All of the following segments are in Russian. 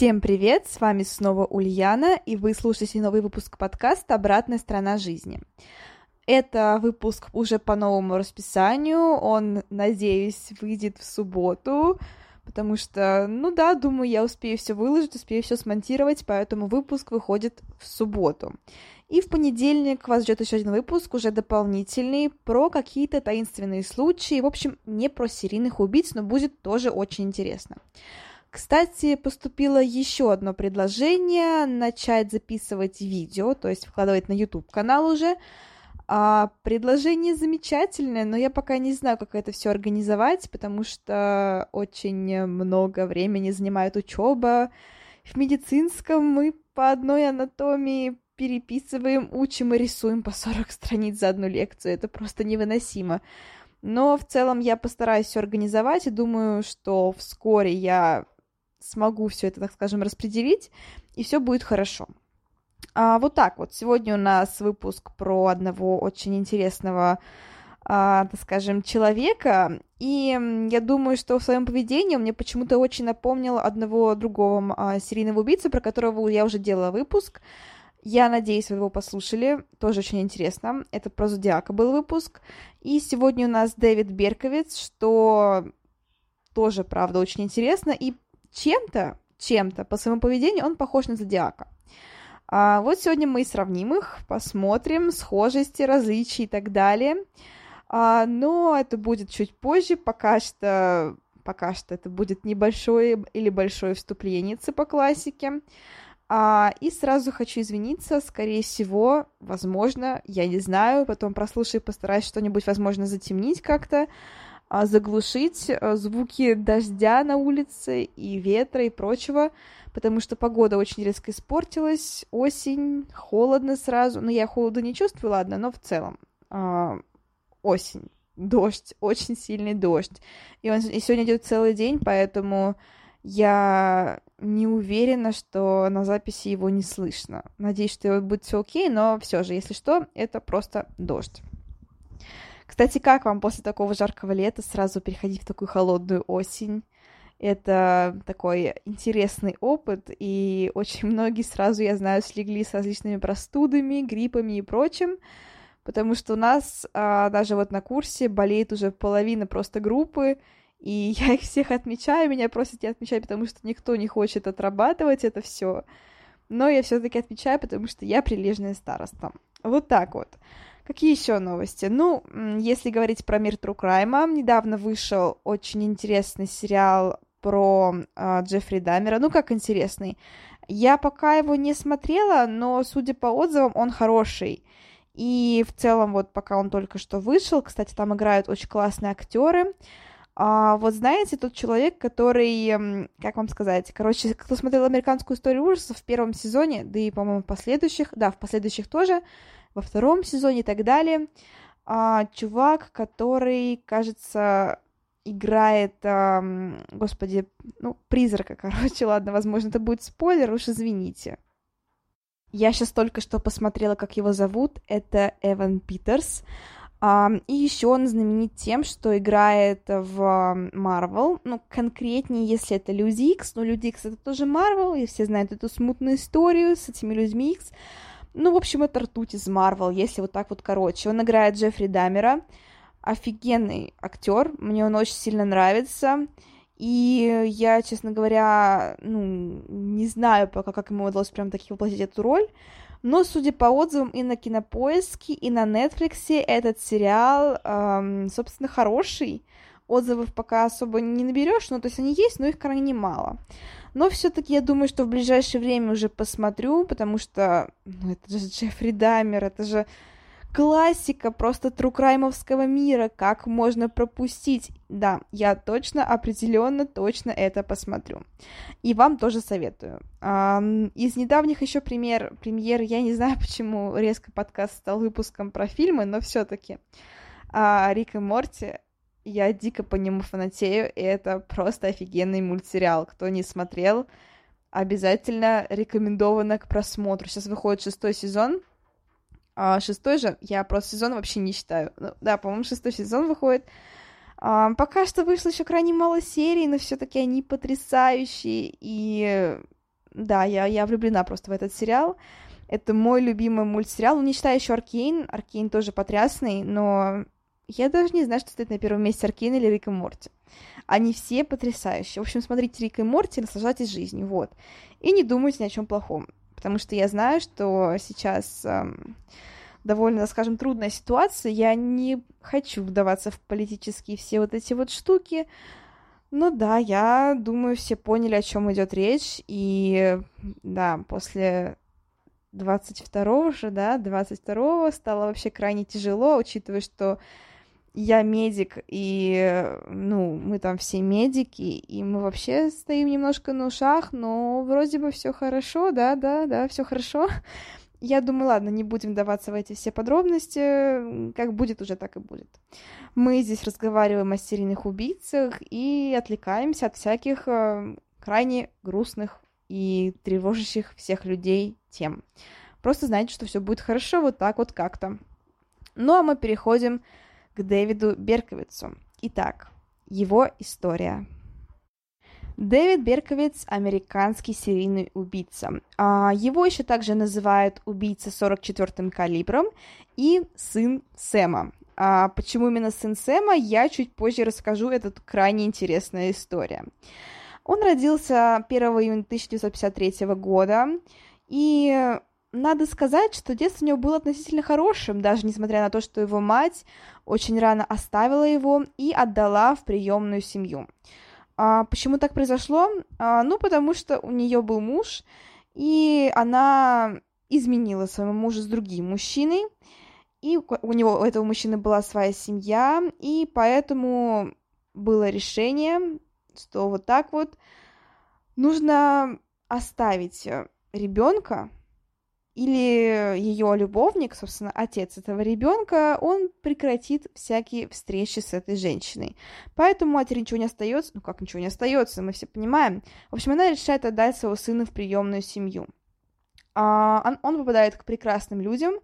Всем привет, с вами снова Ульяна, и вы слушаете новый выпуск подкаста «Обратная сторона жизни». Это выпуск уже по новому расписанию, он, надеюсь, выйдет в субботу, потому что, ну да, думаю, я успею все выложить, успею все смонтировать, поэтому выпуск выходит в субботу. И в понедельник вас ждет еще один выпуск, уже дополнительный, про какие-то таинственные случаи, в общем, не про серийных убийц, но будет тоже очень интересно. Кстати, поступило еще одно предложение начать записывать видео, то есть вкладывать на YouTube канал уже. А, предложение замечательное, но я пока не знаю, как это все организовать, потому что очень много времени занимает учеба. В медицинском мы по одной анатомии переписываем, учим и рисуем по 40 страниц за одну лекцию. Это просто невыносимо. Но в целом я постараюсь все организовать и думаю, что вскоре я смогу все это, так скажем, распределить, и все будет хорошо. А, вот так вот. Сегодня у нас выпуск про одного очень интересного, а, так скажем, человека. И я думаю, что в своем поведении мне почему-то очень напомнил одного другого а, серийного убийцы, про которого я уже делала выпуск. Я надеюсь, вы его послушали. Тоже очень интересно. Это про Зодиака был выпуск. И сегодня у нас Дэвид Берковиц, что тоже, правда, очень интересно. И чем-то, чем-то по своему поведению он похож на Зодиака. А вот сегодня мы сравним их, посмотрим схожести, различия и так далее. А, но это будет чуть позже, пока что, пока что это будет небольшое или большое вступление по классике. А, и сразу хочу извиниться, скорее всего, возможно, я не знаю, потом прослушаю, постараюсь что-нибудь, возможно, затемнить как-то. А, заглушить а, звуки дождя на улице и ветра и прочего, потому что погода очень резко испортилась, осень, холодно сразу, ну я холода не чувствую, ладно, но в целом э, осень, дождь, очень сильный дождь, и он и сегодня идет целый день, поэтому я не уверена, что на записи его не слышно. Надеюсь, что будет все окей, но все же, если что, это просто дождь. Кстати, как вам после такого жаркого лета сразу переходить в такую холодную осень? Это такой интересный опыт, и очень многие сразу, я знаю, слегли с различными простудами, гриппами и прочим, потому что у нас а, даже вот на курсе болеет уже половина просто группы, и я их всех отмечаю, меня просят не отмечать, потому что никто не хочет отрабатывать это все. Но я все-таки отмечаю, потому что я прилежная староста. Вот так вот. Какие еще новости? Ну, если говорить про мир True Crime, недавно вышел очень интересный сериал про э, Джеффри Дамера. Ну, как интересный. Я пока его не смотрела, но, судя по отзывам, он хороший. И в целом, вот пока он только что вышел, кстати, там играют очень классные актеры. А, вот знаете, тот человек, который, как вам сказать, короче, кто смотрел американскую историю ужасов в первом сезоне, да и, по-моему, в последующих, да, в последующих тоже, во втором сезоне и так далее. А, чувак, который, кажется, играет, а, господи, ну, призрака, короче, ладно, возможно, это будет спойлер, уж извините. Я сейчас только что посмотрела, как его зовут. Это Эван Питерс. Uh, и еще он знаменит тем, что играет в Marvel, ну, конкретнее, если это Люди Икс, но Люди Икс это тоже Marvel, и все знают эту смутную историю с этими Людьми Икс. Ну, в общем, это ртуть из Марвел, если вот так вот короче. Он играет Джеффри Дамера, офигенный актер, мне он очень сильно нравится. И я, честно говоря, ну, не знаю пока, как ему удалось прям таки воплотить эту роль. Но, судя по отзывам и на Кинопоиске, и на Нетфликсе, этот сериал, эм, собственно, хороший. Отзывов пока особо не наберешь, ну, то есть они есть, но их крайне мало. Но все-таки я думаю, что в ближайшее время уже посмотрю, потому что ну, это же Джеффри Дамер, это же Классика просто true crime овского мира, как можно пропустить? Да, я точно, определенно, точно это посмотрю. И вам тоже советую. Из недавних еще пример, премьер, я не знаю, почему резко подкаст стал выпуском про фильмы, но все-таки а, Рик и Морти я дико по нему фанатею, и это просто офигенный мультсериал. Кто не смотрел, обязательно рекомендовано к просмотру. Сейчас выходит шестой сезон. А шестой же, я просто сезон вообще не считаю. Ну, да, по-моему, шестой сезон выходит. А, пока что вышло еще крайне мало серий, но все-таки они потрясающие. И да, я, я влюблена просто в этот сериал. Это мой любимый мультсериал. Ну, не считая еще Аркейн. Аркейн тоже потрясный, но я даже не знаю, что стоит на первом месте Аркейн или Рик и Морти. Они все потрясающие. В общем, смотрите Рик и Морти, наслаждайтесь жизнью, вот. И не думайте ни о чем плохом. Потому что я знаю, что сейчас эм, довольно, скажем, трудная ситуация. Я не хочу вдаваться в политические все вот эти вот штуки. Но да, я думаю, все поняли, о чем идет речь. И да, после 22 же, да, 22 стало вообще крайне тяжело, учитывая, что я медик, и, ну, мы там все медики, и мы вообще стоим немножко на ушах, но вроде бы все хорошо, да, да, да, все хорошо. Я думаю, ладно, не будем даваться в эти все подробности, как будет, уже так и будет. Мы здесь разговариваем о серийных убийцах и отвлекаемся от всяких э, крайне грустных и тревожащих всех людей тем. Просто знайте, что все будет хорошо, вот так вот как-то. Ну а мы переходим Дэвиду Берковицу. Итак, его история. Дэвид Берковиц – американский серийный убийца. А, его еще также называют убийца 44-м калибром и сын Сэма. А почему именно сын Сэма, я чуть позже расскажу, это крайне интересная история. Он родился 1 июня 1953 года, и надо сказать, что детство у него было относительно хорошим, даже несмотря на то, что его мать очень рано оставила его и отдала в приемную семью. А почему так произошло? А, ну, потому что у нее был муж, и она изменила своему мужу с другим мужчиной, и у него у этого мужчины была своя семья, и поэтому было решение, что вот так вот нужно оставить ребенка или ее любовник, собственно, отец этого ребенка, он прекратит всякие встречи с этой женщиной. Поэтому матери ничего не остается, ну как ничего не остается, мы все понимаем. В общем, она решает отдать своего сына в приемную семью. А, он, попадает к прекрасным людям,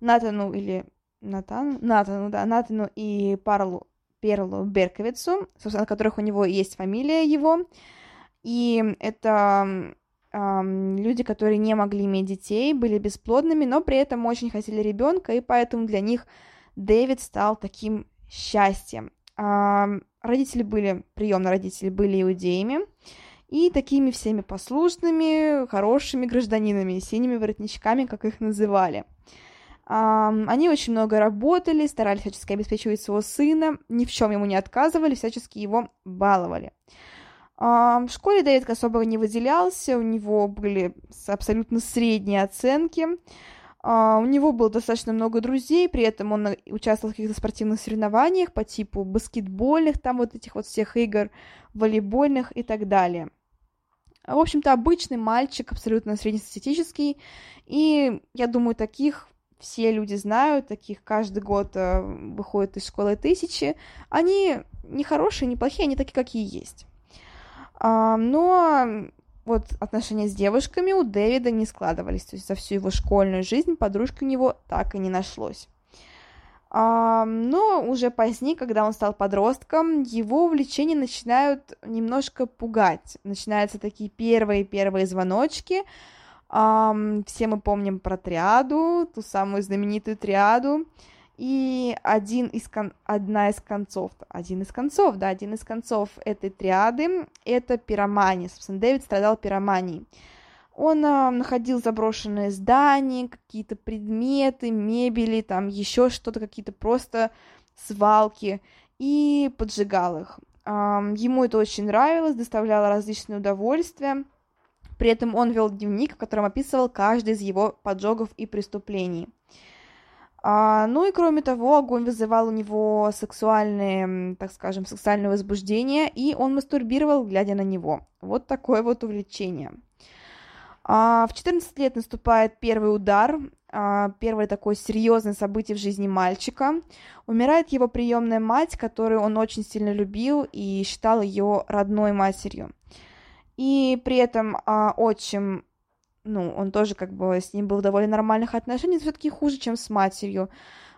Натану или Натану, Натану, да, Натану и Парлу, Перлу Берковицу, собственно, на которых у него есть фамилия его. И это люди, которые не могли иметь детей, были бесплодными, но при этом очень хотели ребенка, и поэтому для них Дэвид стал таким счастьем. Родители были, приемные родители были иудеями, и такими всеми послушными, хорошими гражданинами, синими воротничками, как их называли. Они очень много работали, старались всячески обеспечивать своего сына, ни в чем ему не отказывали, всячески его баловали. В школе Дэвид особо не выделялся, у него были абсолютно средние оценки. Uh, у него было достаточно много друзей, при этом он участвовал в каких-то спортивных соревнованиях по типу баскетбольных, там вот этих вот всех игр, волейбольных и так далее. В общем-то, обычный мальчик, абсолютно среднестатистический, и я думаю, таких все люди знают, таких каждый год uh, выходят из школы тысячи. Они не хорошие, не плохие, они такие, какие есть. А, но вот отношения с девушками у Дэвида не складывались. То есть за всю его школьную жизнь подружки у него так и не нашлось. А, но уже позднее, когда он стал подростком, его увлечения начинают немножко пугать. Начинаются такие первые-первые звоночки. Все мы помним про триаду, ту самую знаменитую триаду. И один из кон... одна из концов, один из концов, да, один из концов этой триады — это пиромания. Собственно, Дэвид страдал пироманией. Он э, находил заброшенные здания, какие-то предметы, мебели, там еще что-то, какие-то просто свалки, и поджигал их. Э, ему это очень нравилось, доставляло различные удовольствия. При этом он вел дневник, в котором описывал каждый из его поджогов и преступлений. А, ну и кроме того, огонь вызывал у него сексуальное, так скажем, сексуальное возбуждение, и он мастурбировал, глядя на него. Вот такое вот увлечение. А, в 14 лет наступает первый удар, а, первое такое серьезное событие в жизни мальчика. Умирает его приемная мать, которую он очень сильно любил и считал ее родной матерью. И при этом а, отчим, ну, он тоже как бы с ним был в довольно нормальных отношениях, все-таки хуже, чем с матерью.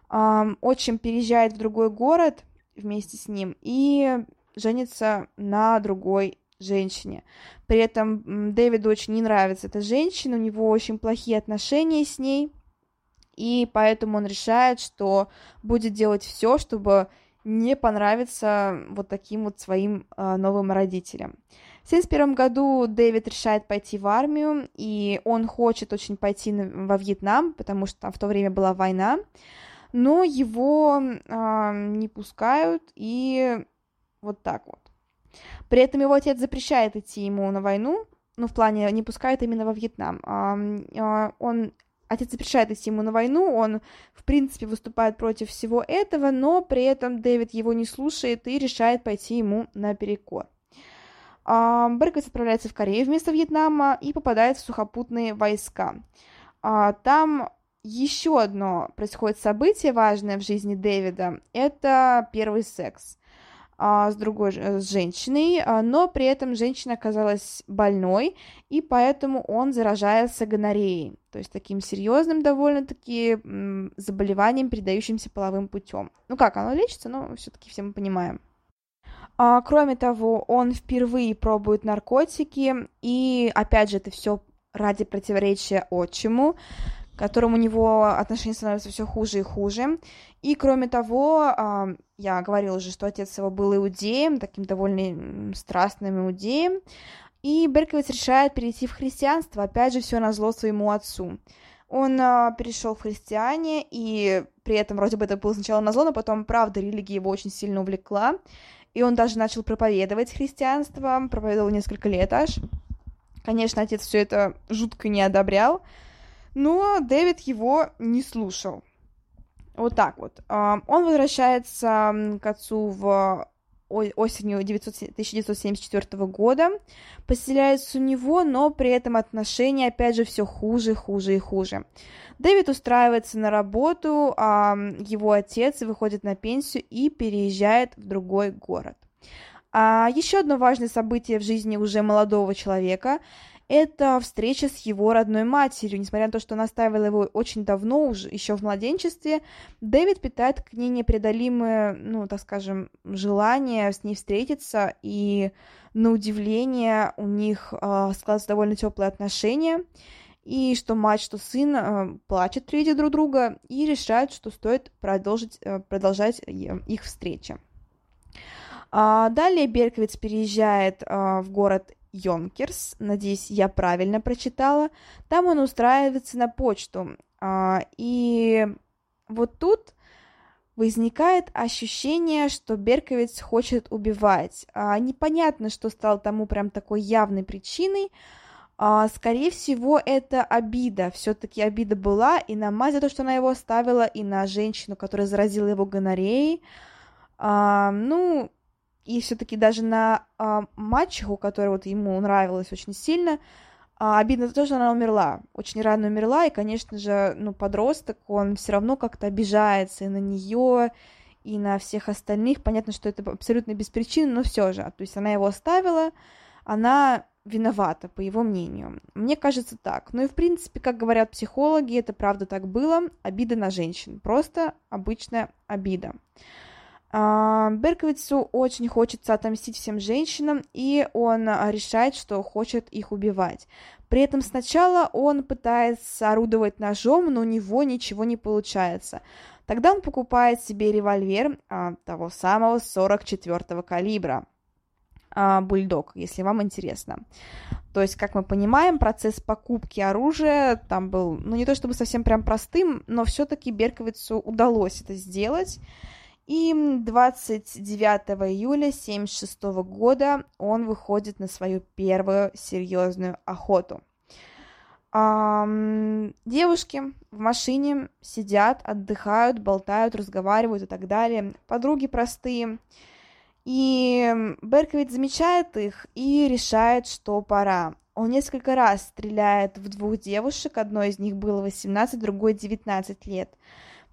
А, отчим переезжает в другой город вместе с ним и женится на другой женщине. При этом Дэвиду очень не нравится эта женщина, у него очень плохие отношения с ней, и поэтому он решает, что будет делать все, чтобы не понравиться вот таким вот своим э, новым родителям. В 1971 году Дэвид решает пойти в армию, и он хочет очень пойти во Вьетнам, потому что в то время была война, но его э, не пускают, и вот так вот. При этом его отец запрещает идти ему на войну, ну, в плане не пускает именно во Вьетнам. Он, отец запрещает идти ему на войну, он, в принципе, выступает против всего этого, но при этом Дэвид его не слушает и решает пойти ему наперекор. Берковиц отправляется в Корею вместо Вьетнама и попадает в сухопутные войска. А, там еще одно происходит событие важное в жизни Дэвида. Это первый секс а, с другой с женщиной, а, но при этом женщина оказалась больной, и поэтому он заражается гонореей, то есть таким серьезным довольно-таки заболеванием, передающимся половым путем. Ну как, оно лечится, но все-таки все мы понимаем. А, кроме того, он впервые пробует наркотики, и опять же это все ради противоречия отчиму, которым у него отношения становятся все хуже и хуже. И кроме того, а, я говорила уже, что отец его был иудеем, таким довольно страстным иудеем, и Берковиц решает перейти в христианство, опять же, все на зло своему отцу. Он а, перешел в христиане, и при этом вроде бы это было сначала на зло, но потом, правда, религия его очень сильно увлекла, и он даже начал проповедовать христианство, проповедовал несколько лет аж. Конечно, отец все это жутко не одобрял, но Дэвид его не слушал. Вот так вот. Он возвращается к отцу в осенью 1974 года, поселяется у него, но при этом отношения, опять же, все хуже, хуже и хуже. Дэвид устраивается на работу, а его отец выходит на пенсию и переезжает в другой город. А еще одно важное событие в жизни уже молодого человека это встреча с его родной матерью. Несмотря на то, что она оставила его очень давно, уже еще в младенчестве, Дэвид питает к ней непреодолимое, ну, так скажем, желание с ней встретиться, и на удивление у них э, складываются довольно теплые отношения, и что мать, что сын э, плачут при виде друг друга и решают, что стоит продолжить, э, продолжать их встречи. А далее Берковиц переезжает э, в город Йонкерс, надеюсь, я правильно прочитала. Там он устраивается на почту. А, и вот тут возникает ощущение, что Берковиц хочет убивать. А, непонятно, что стало тому прям такой явной причиной. А, скорее всего, это обида. Все-таки обида была и на мать за то, что она его оставила, и на женщину, которая заразила его гонореей. Ну, и все-таки даже на а, мачеху, которая вот ему нравилась очень сильно, а, обидно за то, что она умерла, очень рано умерла, и, конечно же, ну, подросток, он все равно как-то обижается и на нее, и на всех остальных. Понятно, что это абсолютно без причины, но все же. То есть она его оставила, она виновата, по его мнению. Мне кажется так. Ну и, в принципе, как говорят психологи, это правда так было. Обида на женщин. Просто обычная обида. А, Берковицу очень хочется отомстить всем женщинам, и он а, решает, что хочет их убивать. При этом сначала он пытается орудовать ножом, но у него ничего не получается. Тогда он покупает себе револьвер а, того самого 44-го калибра. А, бульдог, если вам интересно. То есть, как мы понимаем, процесс покупки оружия там был, ну не то чтобы совсем прям простым, но все-таки Берковицу удалось это сделать. И 29 июля 1976 года он выходит на свою первую серьезную охоту. Девушки в машине сидят, отдыхают, болтают, разговаривают и так далее. Подруги простые. И Берковиц замечает их и решает, что пора. Он несколько раз стреляет в двух девушек, одной из них было 18, другой 19 лет.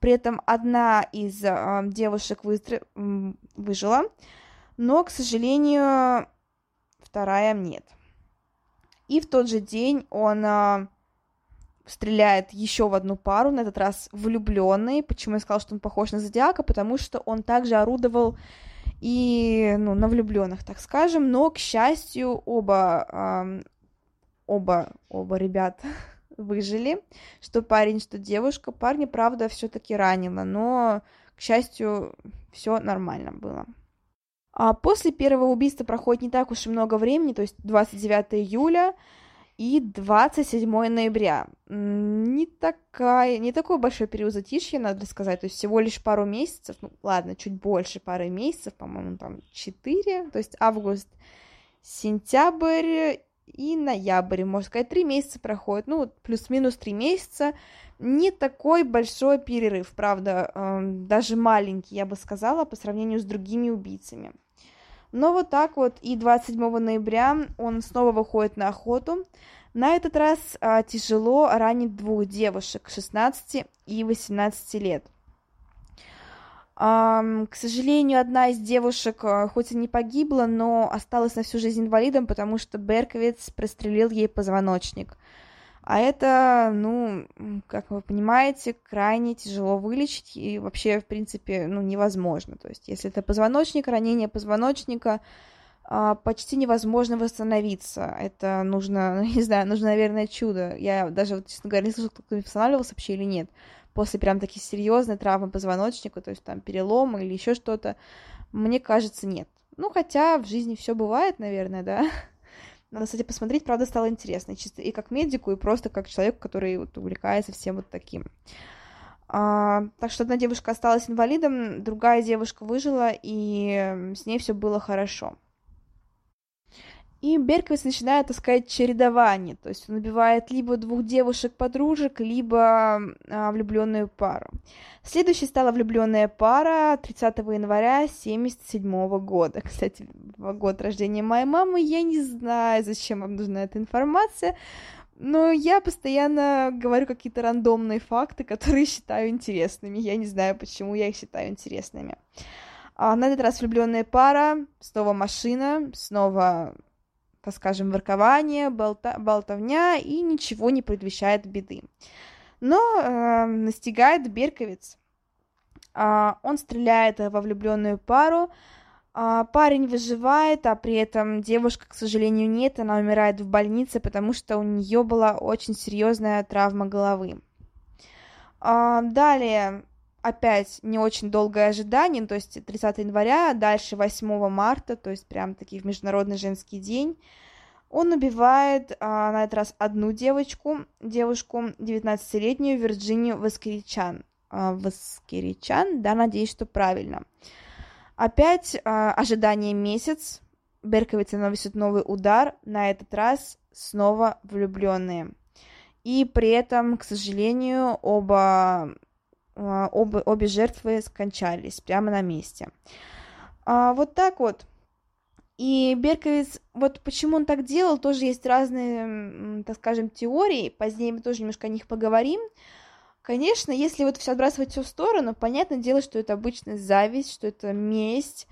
При этом одна из э, девушек выстр... выжила, но, к сожалению, вторая нет. И в тот же день он а, стреляет еще в одну пару, на этот раз влюбленный. Почему я сказала, что он похож на Зодиака? Потому что он также орудовал и ну, на влюбленных, так скажем, но, к счастью, оба, э, оба, оба ребят выжили, что парень, что девушка. Парня, правда, все-таки ранило, но, к счастью, все нормально было. А после первого убийства проходит не так уж и много времени, то есть 29 июля и 27 ноября. Не, такая, не такой большой период затишья, надо сказать, то есть всего лишь пару месяцев, ну ладно, чуть больше пары месяцев, по-моему, там 4, то есть август, сентябрь и ноябрь, можно сказать, 3 месяца проходит, ну, плюс-минус 3 месяца, не такой большой перерыв, правда, эм, даже маленький, я бы сказала, по сравнению с другими убийцами. Но вот так вот и 27 ноября он снова выходит на охоту. На этот раз а, тяжело ранит двух девушек 16 и 18 лет. К сожалению, одна из девушек а, хоть и не погибла, но осталась на всю жизнь инвалидом, потому что Берковиц прострелил ей позвоночник. А это, ну, как вы понимаете, крайне тяжело вылечить и вообще, в принципе, ну, невозможно. То есть, если это позвоночник, ранение позвоночника, а, почти невозможно восстановиться. Это нужно, не знаю, нужно, наверное, чудо. Я даже, честно говоря, не слышала, кто восстанавливался вообще или нет. После прям таких серьезной травмы позвоночника, то есть там перелома или еще что-то, мне кажется, нет. Ну, хотя в жизни все бывает, наверное, да. Надо, кстати, посмотреть, правда, стало интересно. Чисто и как медику, и просто как человек, который вот увлекается всем вот таким. А, так что одна девушка осталась инвалидом, другая девушка выжила, и с ней все было хорошо. И Берковиц начинает, так чередование, то есть он убивает либо двух девушек-подружек, либо а, влюбленную пару. Следующей стала влюбленная пара 30 января 1977 года. Кстати, год рождения моей мамы, я не знаю, зачем вам нужна эта информация, но я постоянно говорю какие-то рандомные факты, которые считаю интересными. Я не знаю, почему я их считаю интересными. А на этот раз влюбленная пара, снова машина, снова так скажем, воркование, болта болтовня и ничего не предвещает беды. Но э, настигает Берковиц. Э, он стреляет во влюбленную пару. Э, парень выживает, а при этом девушка, к сожалению, нет. Она умирает в больнице, потому что у нее была очень серьезная травма головы. Э, далее опять не очень долгое ожидание, то есть 30 января, дальше 8 марта, то есть прям таки в Международный женский день, он убивает а, на этот раз одну девочку, девушку 19-летнюю Вирджинию Воскеричан. А, Воскеричан, да, надеюсь, что правильно. Опять а, ожидание месяц, Берковиц наносит новый удар, на этот раз снова влюбленные. И при этом, к сожалению, оба обе, обе жертвы скончались прямо на месте. А, вот так вот. И Берковиц, вот почему он так делал, тоже есть разные, так скажем, теории. Позднее мы тоже немножко о них поговорим. Конечно, если вот все отбрасывать все в сторону, понятное дело, что это обычная зависть, что это месть,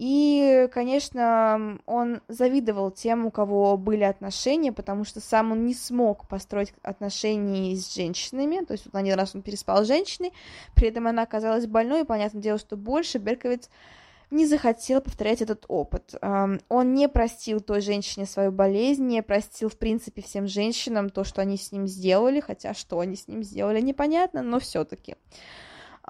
и, конечно, он завидовал тем, у кого были отношения, потому что сам он не смог построить отношения с женщинами. То есть вот один раз он переспал с женщиной, при этом она оказалась больной, и понятное дело, что больше Берковиц не захотел повторять этот опыт. Он не простил той женщине свою болезнь, не простил, в принципе, всем женщинам то, что они с ним сделали, хотя что они с ним сделали, непонятно, но все-таки.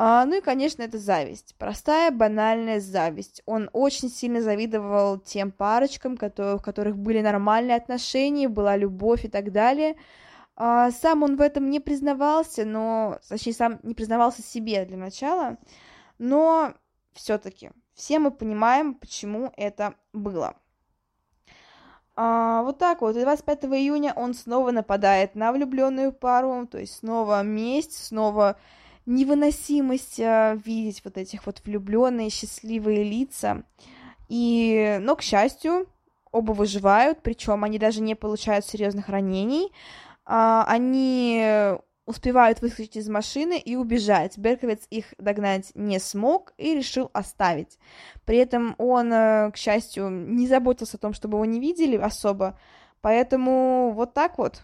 А, ну и, конечно, это зависть. Простая, банальная зависть. Он очень сильно завидовал тем парочкам, которые, у которых были нормальные отношения, была любовь и так далее. А, сам он в этом не признавался, но, точнее, сам не признавался себе для начала, но все-таки все мы понимаем, почему это было. А, вот так вот. И 25 июня он снова нападает на влюбленную пару, то есть снова месть, снова невыносимость а, видеть вот этих вот влюбленные счастливые лица. И, но, к счастью, оба выживают, причем они даже не получают серьезных ранений. А, они успевают выскочить из машины и убежать. Берковиц их догнать не смог и решил оставить. При этом он, э, к счастью, не заботился о том, чтобы его не видели особо, поэтому вот так вот.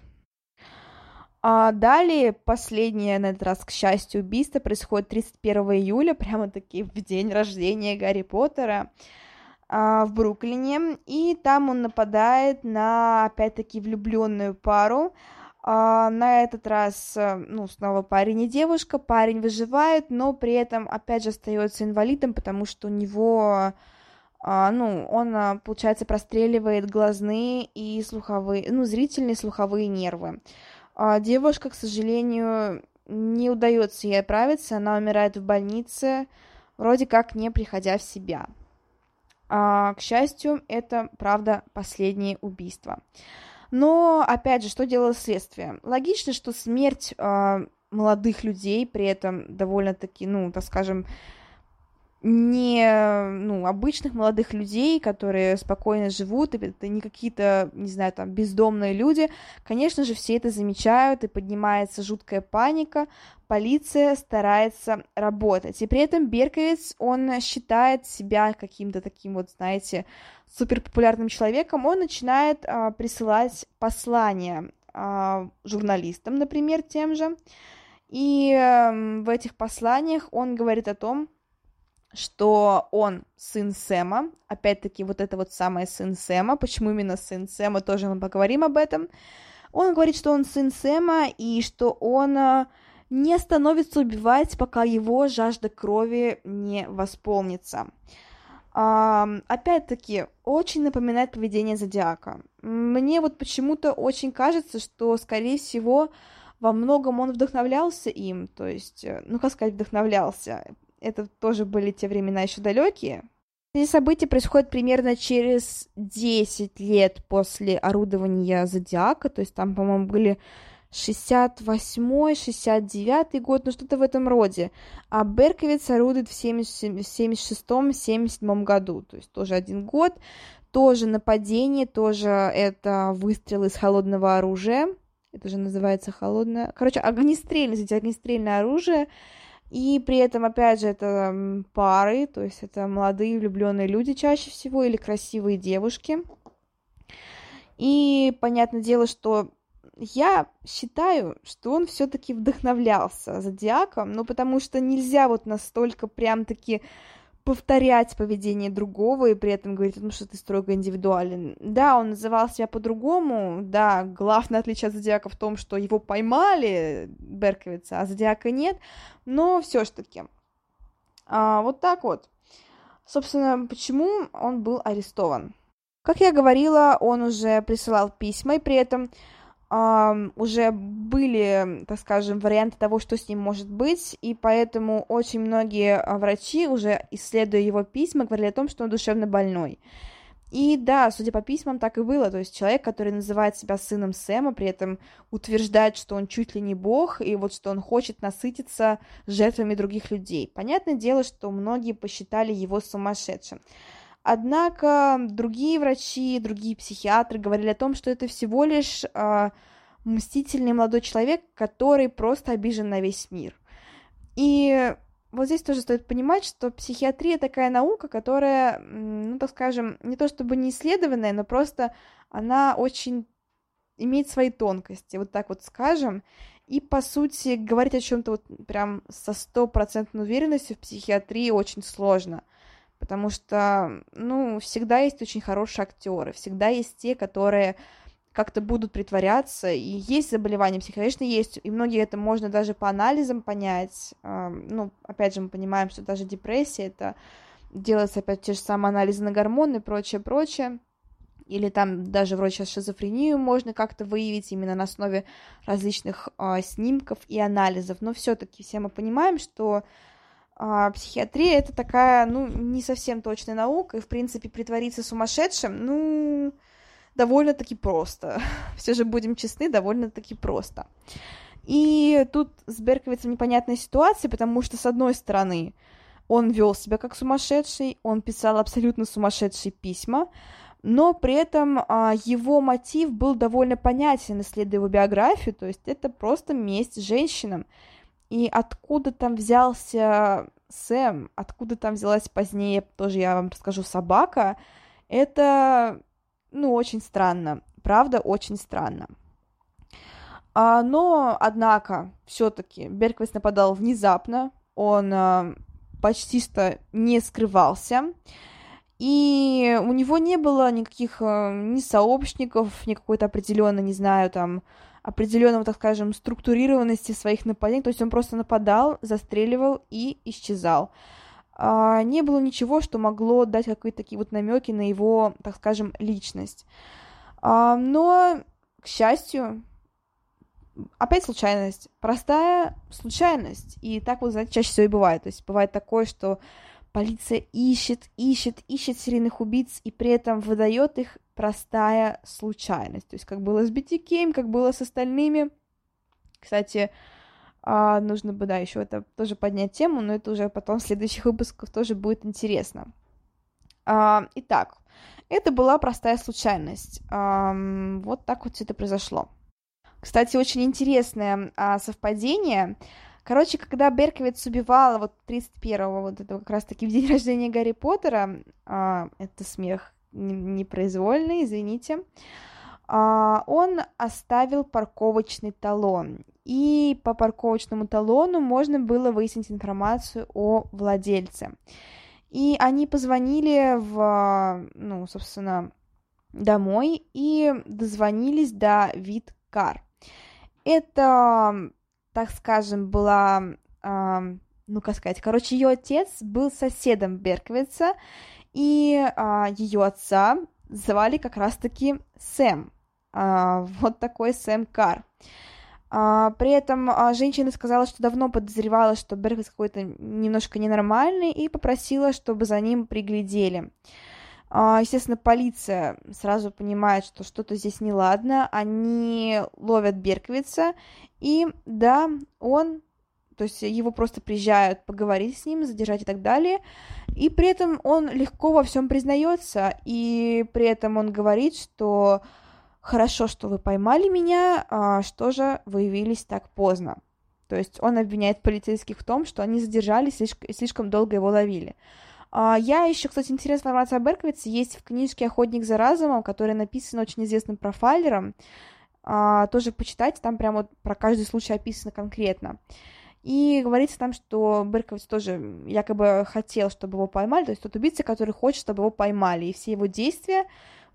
А далее, последнее, на этот раз, к счастью, убийство происходит 31 июля, прямо-таки в день рождения Гарри Поттера а, в Бруклине, и там он нападает на, опять-таки, влюбленную пару, а, на этот раз, э, ну, снова парень и девушка. Парень выживает, но при этом, опять же, остается инвалидом, потому что у него, а, ну, он, а, получается, простреливает глазные и слуховые, ну, зрительные слуховые нервы. А девушка, к сожалению, не удается ей оправиться, она умирает в больнице, вроде как не приходя в себя. А, к счастью, это, правда, последнее убийство. Но, опять же, что делало следствие? Логично, что смерть э, молодых людей, при этом довольно-таки, ну, так скажем, не ну, обычных молодых людей, которые спокойно живут, это не какие-то, не знаю, там, бездомные люди. Конечно же, все это замечают, и поднимается жуткая паника, полиция старается работать. И при этом Берковиц, он считает себя каким-то таким вот, знаете, суперпопулярным человеком, он начинает а, присылать послания а, журналистам, например, тем же. И а, в этих посланиях он говорит о том, что он сын Сэма, опять-таки вот это вот самое сын Сэма, почему именно сын Сэма, тоже мы поговорим об этом. Он говорит, что он сын Сэма и что он а, не остановится убивать, пока его жажда крови не восполнится. Опять-таки, очень напоминает поведение Зодиака. Мне вот почему-то очень кажется, что, скорее всего, во многом он вдохновлялся им, то есть, э, ну, как сказать, вдохновлялся. Это тоже были те времена еще далекие. Эти события происходят примерно через 10 лет после орудования Зодиака, то есть там, по-моему, были 68-й, 69-й год, ну что-то в этом роде. А Берковиц орудует в 76-77 году, то есть тоже один год, тоже нападение, тоже это выстрел из холодного оружия, это же называется холодное, короче, огнестрельное, огнестрельное оружие, и при этом, опять же, это пары, то есть это молодые влюбленные люди чаще всего или красивые девушки. И понятное дело, что я считаю, что он все-таки вдохновлялся зодиаком, ну потому что нельзя вот настолько прям-таки повторять поведение другого и при этом говорить, ну что ты строго индивидуален. Да, он называл себя по-другому, да, главное отличие от Зодиака в том, что его поймали, Берковица, а Зодиака нет, но все ж таки. А, вот так вот. Собственно, почему он был арестован? Как я говорила, он уже присылал письма, и при этом уже были, так скажем, варианты того, что с ним может быть, и поэтому очень многие а, врачи, уже исследуя его письма, говорили о том, что он душевно больной. И да, судя по письмам, так и было. То есть человек, который называет себя сыном Сэма, при этом утверждает, что он чуть ли не бог, и вот что он хочет насытиться жертвами других людей. Понятное дело, что многие посчитали его сумасшедшим. Однако другие врачи, другие психиатры говорили о том, что это всего лишь э, мстительный молодой человек, который просто обижен на весь мир. И вот здесь тоже стоит понимать, что психиатрия такая наука, которая, ну, так скажем, не то чтобы не исследованная, но просто она очень имеет свои тонкости, вот так вот скажем. И, по сути, говорить о чем-то вот прям со стопроцентной уверенностью в психиатрии очень сложно – потому что, ну, всегда есть очень хорошие актеры, всегда есть те, которые как-то будут притворяться, и есть заболевания конечно, есть, и многие это можно даже по анализам понять, ну, опять же, мы понимаем, что даже депрессия, это делается опять те же самые анализы на гормоны прочее, прочее, или там даже вроде сейчас шизофрению можно как-то выявить именно на основе различных э, снимков и анализов, но все-таки все мы понимаем, что а, психиатрия это такая, ну, не совсем точная наука, и, в принципе, притвориться сумасшедшим, ну, довольно-таки просто. Все же будем честны, довольно-таки просто. И тут с Берковицем непонятная ситуация, потому что, с одной стороны, он вел себя как сумасшедший, он писал абсолютно сумасшедшие письма, но при этом а, его мотив был довольно понятен, исследуя его биографию, то есть это просто месть женщинам. И откуда там взялся Сэм, откуда там взялась позднее, тоже я вам расскажу, собака, это, ну, очень странно, правда, очень странно. А, но, однако, все-таки Берквист нападал внезапно, он а, почти что не скрывался, и у него не было никаких э, ни сообщников, ни какой-то определенной, не знаю, там, определенного, так скажем, структурированности своих нападений. То есть он просто нападал, застреливал и исчезал. А, не было ничего, что могло дать какие-то такие вот намеки на его, так скажем, личность. А, но, к счастью, опять случайность. Простая случайность. И так вот, знаете, чаще всего и бывает. То есть бывает такое, что Полиция ищет, ищет, ищет серийных убийц и при этом выдает их простая случайность. То есть как было с BTK, как было с остальными. Кстати, а, нужно бы, да, еще это тоже поднять тему, но это уже потом в следующих выпусках тоже будет интересно. А, итак, это была простая случайность. Вот так вот все это произошло. Кстати, очень интересное а, совпадение. Короче, когда Берковиц убивала вот 31-го, вот этого как раз-таки в день рождения Гарри Поттера, а, это смех непроизвольный, извините, а, он оставил парковочный талон. И по парковочному талону можно было выяснить информацию о владельце. И они позвонили в, ну, собственно, домой и дозвонились до Виткар. Это так скажем, была, э, ну, как сказать, короче, ее отец был соседом Берковица, и э, ее отца звали как раз-таки Сэм. Э, вот такой Сэм Кар. Uh, при этом uh, женщина сказала, что давно подозревала, что Берковиц какой-то немножко ненормальный, и попросила, чтобы за ним приглядели. Uh, естественно, полиция сразу понимает, что что-то здесь неладно. Они ловят Берковица и да, он, то есть его просто приезжают поговорить с ним, задержать и так далее. И при этом он легко во всем признается, и при этом он говорит, что хорошо, что вы поймали меня, а что же вы явились так поздно. То есть он обвиняет полицейских в том, что они задержались, слишком, слишком долго его ловили. А, я еще, кстати, интересная информация о Берковице есть в книжке «Охотник за разумом», которая написана очень известным профайлером а, тоже почитайте, там прямо про каждый случай описано конкретно. И говорится там, что Берковиц тоже якобы хотел, чтобы его поймали, то есть тот убийца, который хочет, чтобы его поймали, и все его действия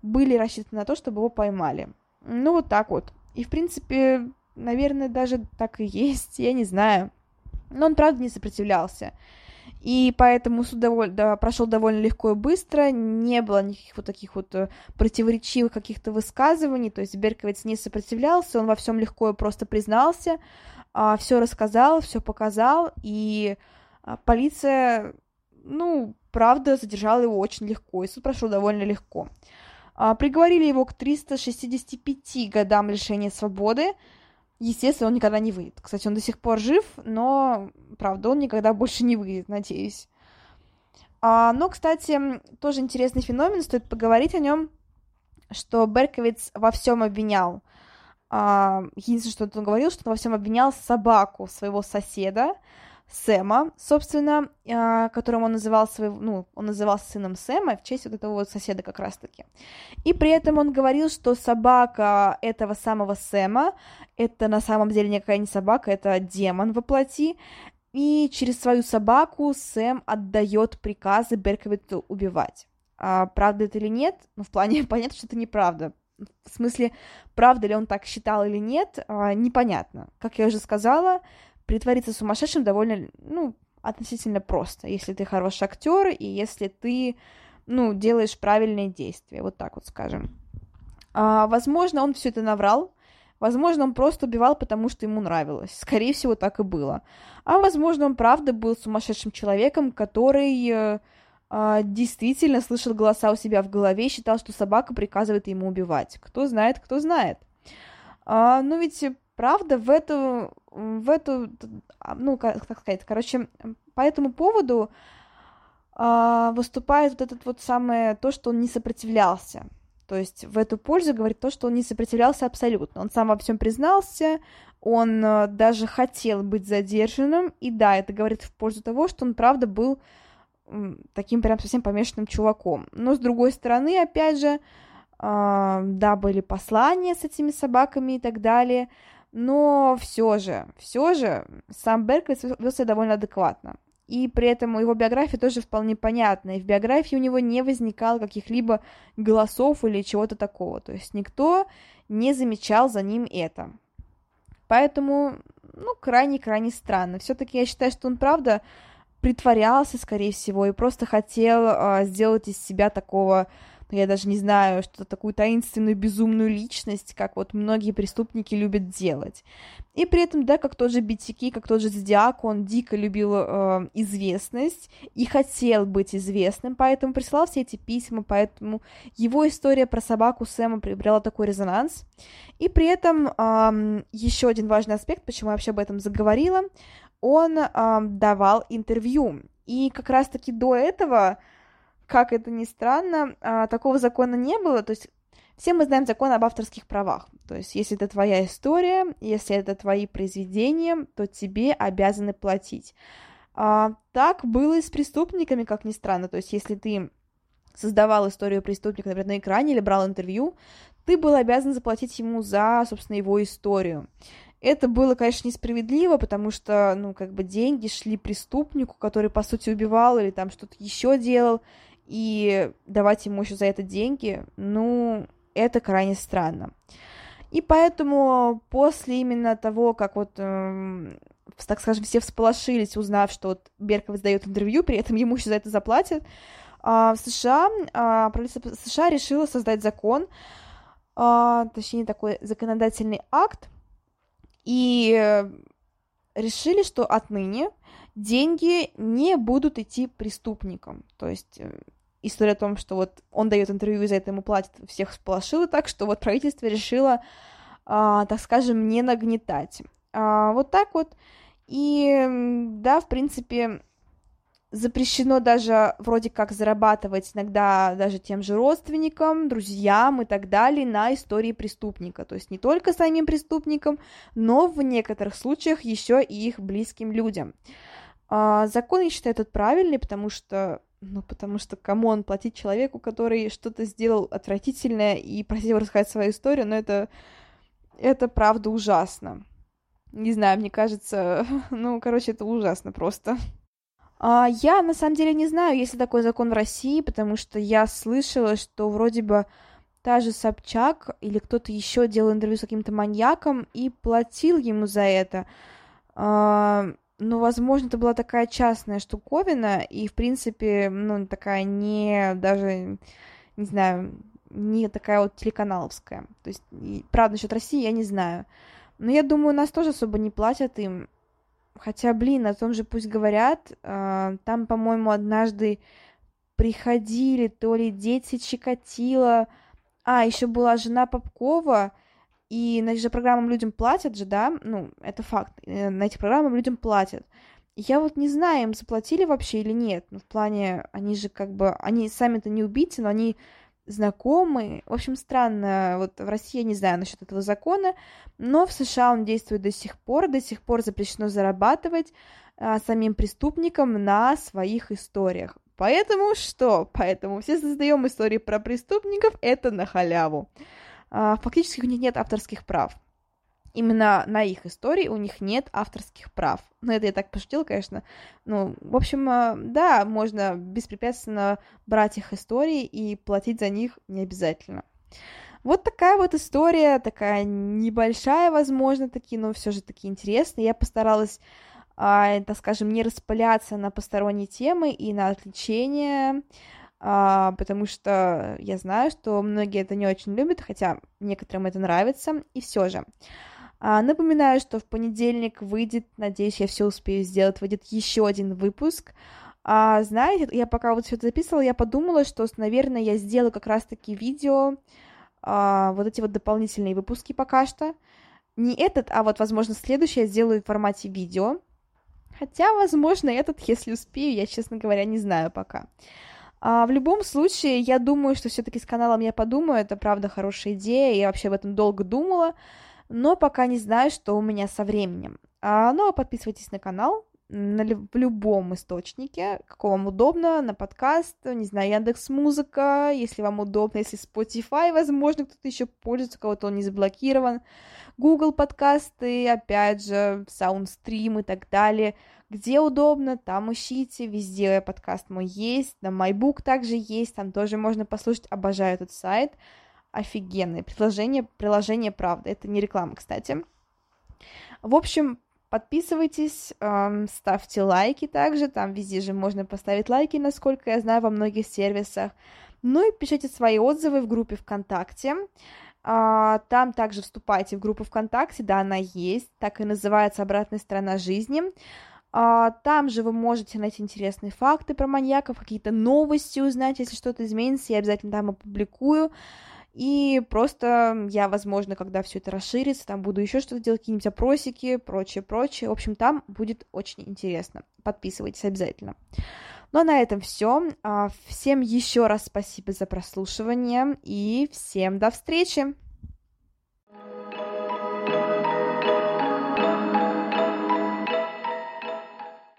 были рассчитаны на то, чтобы его поймали. Ну, вот так вот. И, в принципе, наверное, даже так и есть, я не знаю. Но он, правда, не сопротивлялся. И поэтому суд довольно, да, прошел довольно легко и быстро, не было никаких вот таких вот э, противоречивых каких-то высказываний, то есть Берковиц не сопротивлялся, он во всем легко и просто признался, а, все рассказал, все показал, и а, полиция, ну, правда, задержала его очень легко, и суд прошел довольно легко. А, приговорили его к 365 годам лишения свободы, Естественно, он никогда не выйдет. Кстати, он до сих пор жив, но, правда, он никогда больше не выйдет, надеюсь. А, но, кстати, тоже интересный феномен, стоит поговорить о нем, что Берковиц во всем обвинял. А, единственное, что он говорил, что он во всем обвинял собаку своего соседа, Сэма, собственно, э, которым он называл своего, ну, он называл сыном Сэма в честь вот этого вот соседа как раз-таки. И при этом он говорил, что собака этого самого Сэма, это на самом деле никакая не собака, это демон во плоти, и через свою собаку Сэм отдает приказы Берковиту убивать. А, правда это или нет? Ну, в плане понятно, что это неправда. В смысле, правда ли он так считал или нет, а, непонятно. Как я уже сказала, притвориться сумасшедшим довольно, ну, относительно просто, если ты хороший актер и если ты, ну, делаешь правильные действия, вот так вот скажем. А, возможно, он все это наврал, возможно, он просто убивал, потому что ему нравилось, скорее всего, так и было. А возможно, он правда был сумасшедшим человеком, который, э, а, действительно слышал голоса у себя в голове и считал, что собака приказывает ему убивать. Кто знает, кто знает. А, ну ведь правда в эту, в эту, ну как, как сказать, короче, по этому поводу а, выступает вот этот вот самое то, что он не сопротивлялся. То есть в эту пользу говорит то, что он не сопротивлялся абсолютно. Он сам во всем признался, он э, даже хотел быть задержанным, и да, это говорит в пользу того, что он правда был таким прям совсем помешанным чуваком. Но с другой стороны, опять же, э, да, были послания с этими собаками и так далее, но все же, все же сам Берковиц вел себя довольно адекватно и при этом его биография тоже вполне понятна, и в биографии у него не возникало каких-либо голосов или чего-то такого, то есть никто не замечал за ним это. Поэтому, ну, крайне-крайне странно. Все-таки я считаю, что он, правда, притворялся, скорее всего, и просто хотел э, сделать из себя такого я даже не знаю, что такую таинственную, безумную личность, как вот многие преступники любят делать. И при этом, да, как тот же BTK, как тот же Зодиак, он дико любил э, известность и хотел быть известным, поэтому присылал все эти письма, поэтому его история про собаку Сэма приобрела такой резонанс. И при этом э, еще один важный аспект, почему я вообще об этом заговорила, он э, давал интервью. И как раз-таки до этого как это ни странно, а, такого закона не было. То есть все мы знаем закон об авторских правах. То есть если это твоя история, если это твои произведения, то тебе обязаны платить. А, так было и с преступниками, как ни странно. То есть если ты создавал историю преступника, например, на экране или брал интервью, ты был обязан заплатить ему за, собственно, его историю. Это было, конечно, несправедливо, потому что, ну, как бы деньги шли преступнику, который, по сути, убивал или там что-то еще делал, и давать ему еще за это деньги, ну, это крайне странно. И поэтому после именно того, как вот, э, так скажем, все всполошились, узнав, что вот Берков сдает интервью, при этом ему еще за это заплатят, э, в США, э, правительство США решило создать закон, э, точнее такой законодательный акт, и решили, что отныне деньги не будут идти преступникам. То есть э, история о том, что вот он дает интервью и за это ему платят, всех сполошила так, что вот правительство решило, а, так скажем, не нагнетать. А, вот так вот. И да, в принципе, запрещено даже вроде как зарабатывать иногда даже тем же родственникам, друзьям и так далее на истории преступника. То есть не только самим преступникам, но в некоторых случаях еще и их близким людям. А, закон, я считаю, этот правильный, потому что ну, потому что, кому он платить человеку, который что-то сделал отвратительное и просил рассказать свою историю, но это, это правда ужасно. Не знаю, мне кажется, ну, короче, это ужасно просто. А, я, на самом деле, не знаю, есть ли такой закон в России, потому что я слышала, что вроде бы та же Собчак или кто-то еще делал интервью с каким-то маньяком и платил ему за это. А, ну, возможно, это была такая частная штуковина, и, в принципе, ну, такая не, даже, не знаю, не такая вот телеканаловская. То есть, и, правда, насчет России я не знаю. Но я думаю, нас тоже особо не платят им. Хотя, блин, о том же пусть говорят. Э, там, по-моему, однажды приходили то ли дети Чикатила, а, еще была жена Попкова, и на же программам людям платят же, да, ну, это факт, э, на этих программам людям платят. Я вот не знаю, им заплатили вообще или нет, ну, в плане, они же как бы, они сами-то не убийцы, но они знакомы. В общем, странно, вот в России я не знаю насчет этого закона, но в США он действует до сих пор, до сих пор запрещено зарабатывать а, самим преступникам на своих историях. Поэтому что? Поэтому все создаем истории про преступников, это на халяву. А, фактически у них нет авторских прав. Именно на их истории у них нет авторских прав. Ну, это я так пошутила, конечно. Ну, в общем, а, да, можно беспрепятственно брать их истории и платить за них не обязательно. Вот такая вот история, такая небольшая, возможно, таки, но все же таки интересная. Я постаралась, а, так скажем, не распыляться на посторонние темы и на отвлечения а, потому что я знаю, что многие это не очень любят, хотя некоторым это нравится, и все же. А, напоминаю, что в понедельник выйдет, надеюсь, я все успею сделать, выйдет еще один выпуск А, знаете, я пока вот все это записывала, я подумала, что, наверное, я сделаю как раз-таки видео, а, вот эти вот дополнительные выпуски пока что. Не этот, а вот, возможно, следующий я сделаю в формате видео. Хотя, возможно, этот, если успею, я, честно говоря, не знаю пока. А, в любом случае, я думаю, что все-таки с каналом я подумаю, это правда хорошая идея, я вообще об этом долго думала, но пока не знаю, что у меня со временем. А, ну, а подписывайтесь на канал, на, в любом источнике, какого вам удобно, на подкаст, не знаю, Яндекс Музыка, если вам удобно, если Spotify, возможно, кто-то еще пользуется, у кого-то он не заблокирован, Google подкасты, опять же, Soundstream и так далее. Где удобно, там ищите, везде подкаст мой есть, на MyBook также есть, там тоже можно послушать, обожаю этот сайт, офигенное приложение, приложение правда, это не реклама, кстати. В общем, Подписывайтесь, ставьте лайки также, там везде же можно поставить лайки, насколько я знаю, во многих сервисах. Ну и пишите свои отзывы в группе ВКонтакте. А, там также вступайте в группу ВКонтакте, да, она есть, так и называется «Обратная сторона жизни». А, там же вы можете найти интересные факты про маньяков, какие-то новости узнать, если что-то изменится, я обязательно там опубликую. И просто я, возможно, когда все это расширится, там буду еще что-то делать, какие-нибудь опросики, прочее, прочее. В общем, там будет очень интересно. Подписывайтесь обязательно. Ну а на этом все. А, всем еще раз спасибо за прослушивание и всем до встречи!